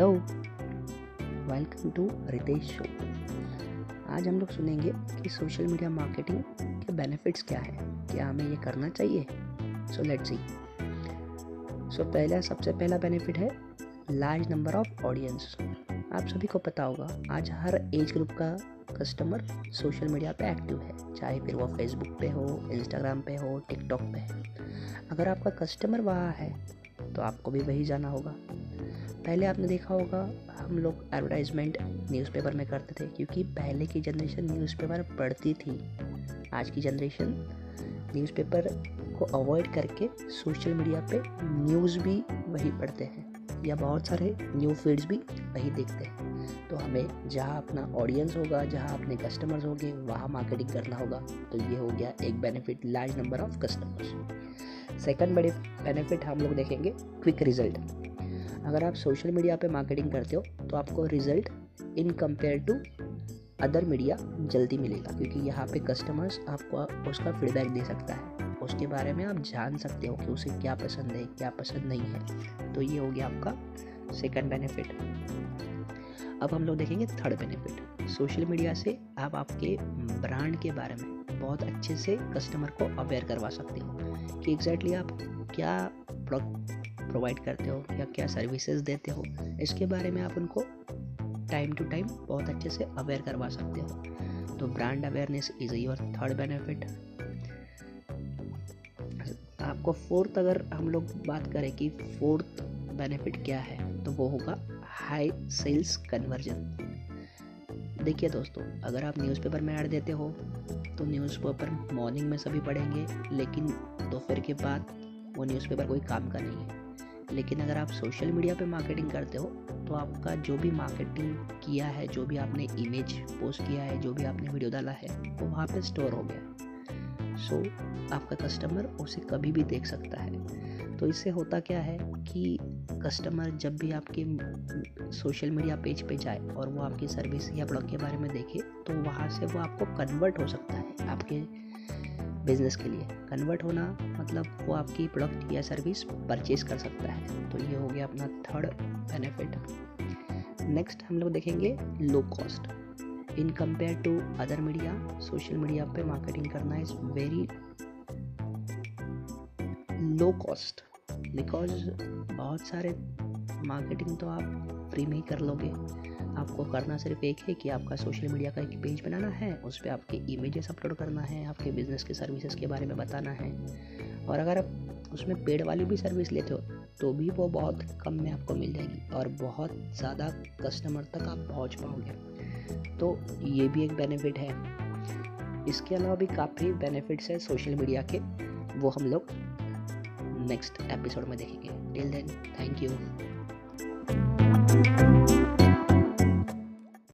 Hello welcome to Ritesh show आज हम लोग सुनेंगे कि सोशल मीडिया मार्केटिंग के बेनिफिट्स क्या है, क्या हमें ये करना चाहिए? सो लेट्स सी सो पहला, सबसे पहला बेनिफिट है लार्ज नंबर ऑफ़ ऑडियंस आप सभी को पता होगा, आज हर एज ग्रुप का कस्टमर सोशल मीडिया पे एक्टिव है, चाहे फिर वो फेसबुक पे हो इंस्टाग्राम पे हो टिकटॉक पे अगर आपका कस्टमर वहाँ है तो आपको भी वही जाना होगा। पहले आपने देखा होगा, हम लोग एडवर्टाइजमेंट न्यूज़पेपर में करते थे, क्योंकि पहले की जनरेशन न्यूज़पेपर पढ़ती थी। आज की जनरेशन न्यूज़पेपर को अवॉइड करके सोशल मीडिया पे न्यूज़ भी वही पढ़ते हैं, या बहुत सारे न्यू फीड्स भी वही देखते हैं। तो हमें जहाँ अपना ऑडियंस होगा, जहाँ अपने कस्टमर्स होंगे, वहाँ मार्केटिंग करना होगा तो ये हो गया एक benefit large number of customers second बड़े बेनिफिट हम लोग देखेंगे क्विक रिज़ल्ट अगर आप सोशल मीडिया पे मार्केटिंग करते हो तो आपको result in compare to other media जल्दी मिलेगा, क्योंकि यहाँ पे कस्टमर्स आपको, उसका फीडबैक दे सकता है। उसके बारे में आप जान सकते हो कि उसे क्या पसंद है, क्या पसंद नहीं है। तो ये हो गया आपका सेकंड बेनिफिट अब हम लोग देखेंगे थर्ड बेनिफिट सोशल मीडिया से आप आपके ब्रांड के बारे में बहुत अच्छे से कस्टमर को अवेयर करवा सकते हो कि एग्जैक्टली exactly आप क्या प्रोडक्ट प्रोवाइड करते हो या क्या सर्विसेज़ देते हो, इसके बारे में आप उनको टाइम टू टाइम बहुत अच्छे से अवेयर करवा सकते हो। तो brand awareness is your third benefit आपको फोर्थ अगर हम लोग बात करें कि फोर्थ बेनिफिट क्या है तो वो होगा हाई सेल्स कन्वर्जन देखिए दोस्तों, अगर आप न्यूज़पेपर में ऐड देते हो तो न्यूज़पेपर मॉर्निंग में सभी पढ़ेंगे, लेकिन दोपहर के बाद वो न्यूज़पेपर कोई काम का नहीं है। लेकिन अगर आप सोशल मीडिया पे मार्केटिंग करते हो तो आपका जो भी मार्केटिंग किया है जो भी आपने इमेज पोस्ट किया है जो भी आपने वीडियो डाला है वो वहाँ पे स्टोर हो गया। सो so, आपका कस्टमर उसे कभी भी देख सकता है। तो इससे होता क्या है कि कस्टमर जब भी आपके सोशल मीडिया पेज पे जाए और वो आपकी सर्विस या प्रोडक्ट के बारे में देखे तो वहाँ से वो आपको कन्वर्ट हो सकता है। आपके बिज़नेस के लिए। कन्वर्ट होना मतलब वो आपकी प्रोडक्ट या सर्विस परचेज कर सकता है। तो ये हो गया अपना थर्ड बेनिफिट नेक्स्ट हम लोग देखेंगे low cost in compare to other media social media पे मार्केटिंग करना is very low cost because बहुत सारे मार्केटिंग तो आप फ्री में ही कर लोगे। आपको करना सिर्फ़ एक है कि आपका सोशल मीडिया का एक पेज बनाना है, उस पर आपके इमेजेस अपलोड करना है, आपके बिज़नेस के सर्विसेज़ के बारे में बताना है। और अगर आप उसमें पेड वाली भी सर्विस लेते हो तो भी वो बहुत कम में आपको मिल जाएगी और बहुत ज़्यादा कस्टमर तक आप पहुँच पाओगे। तो ये भी एक बेनिफिट है। इसके अलावा भी काफ़ी बेनिफिट्स है सोशल मीडिया के, वो हम लोग नेक्स्ट एपिसोड में देखेंगे। Till then thank you